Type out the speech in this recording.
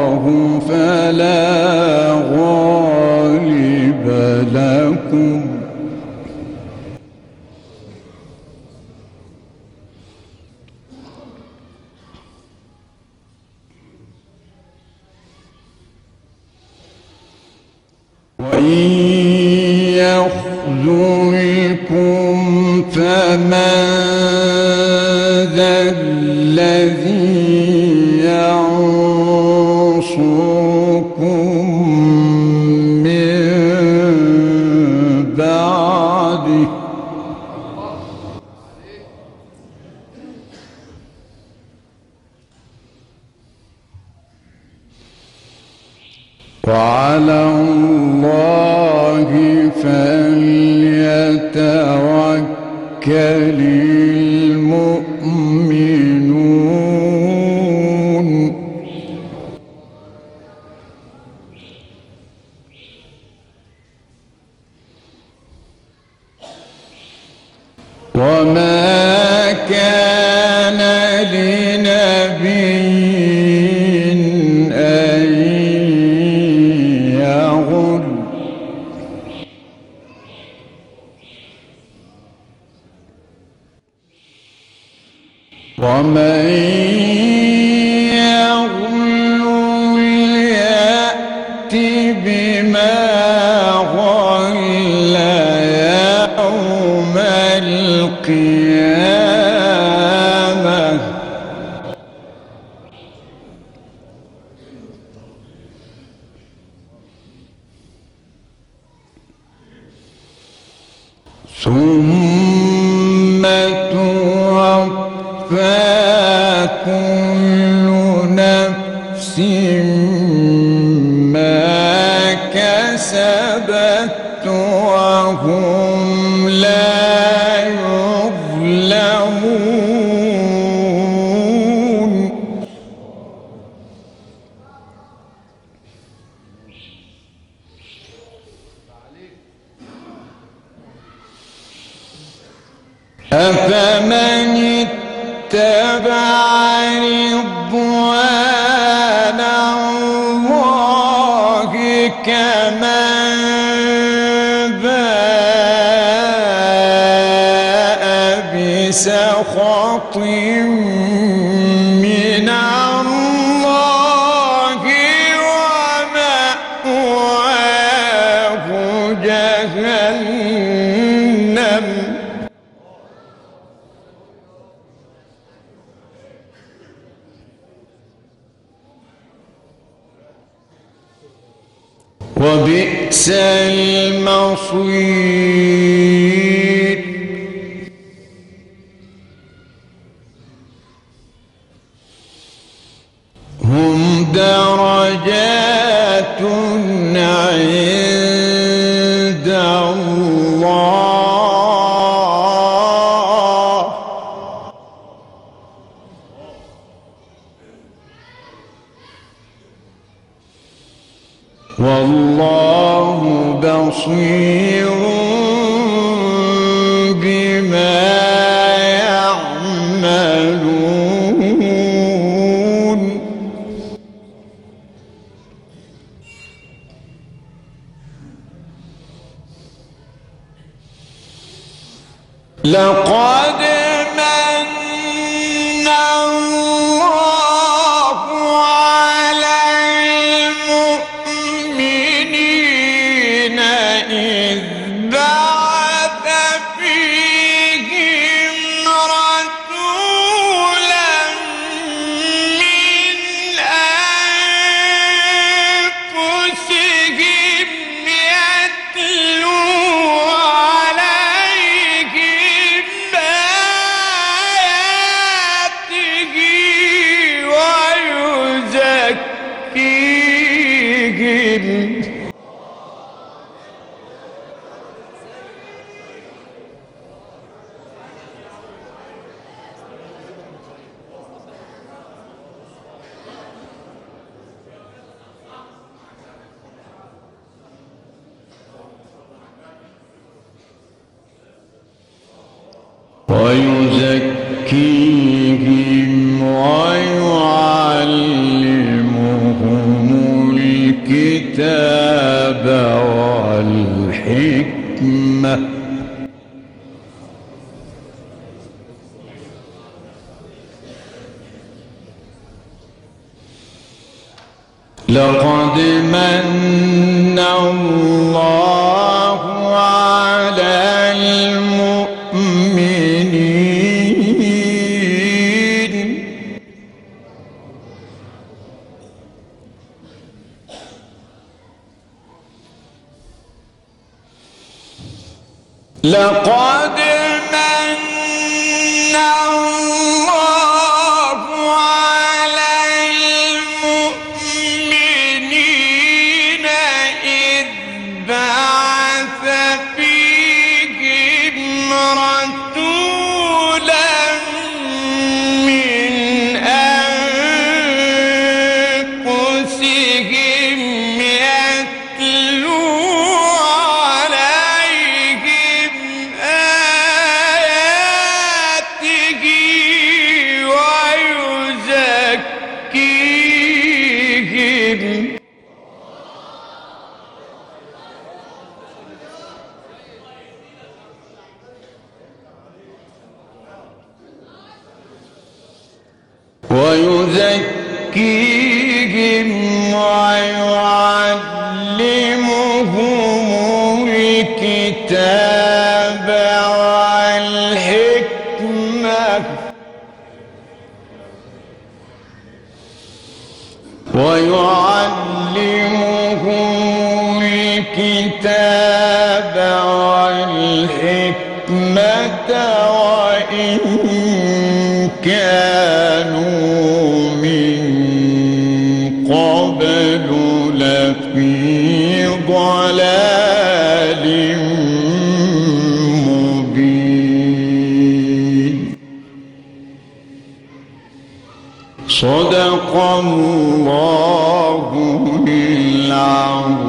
الله فلا غالب لكم. وإن يخذلكم وعلى الله فليتوكل المؤمنون. وما كان لنبي ومن يغل يأت بما يوم القيامة. ثم كل نفس ما كسبت وهم لا يظلمون. أفمن اتبع رضوان الله كمن باء بسخط وبئس المصير. بصير بما يعملون. لقد الكتاب والحكمة. لقد من الله لقد ويزكيهم ويعلمهم الكتاب والحكمة. ويعلمهم الكتاب والحكمة وإن كانوا صدق الله العظيم.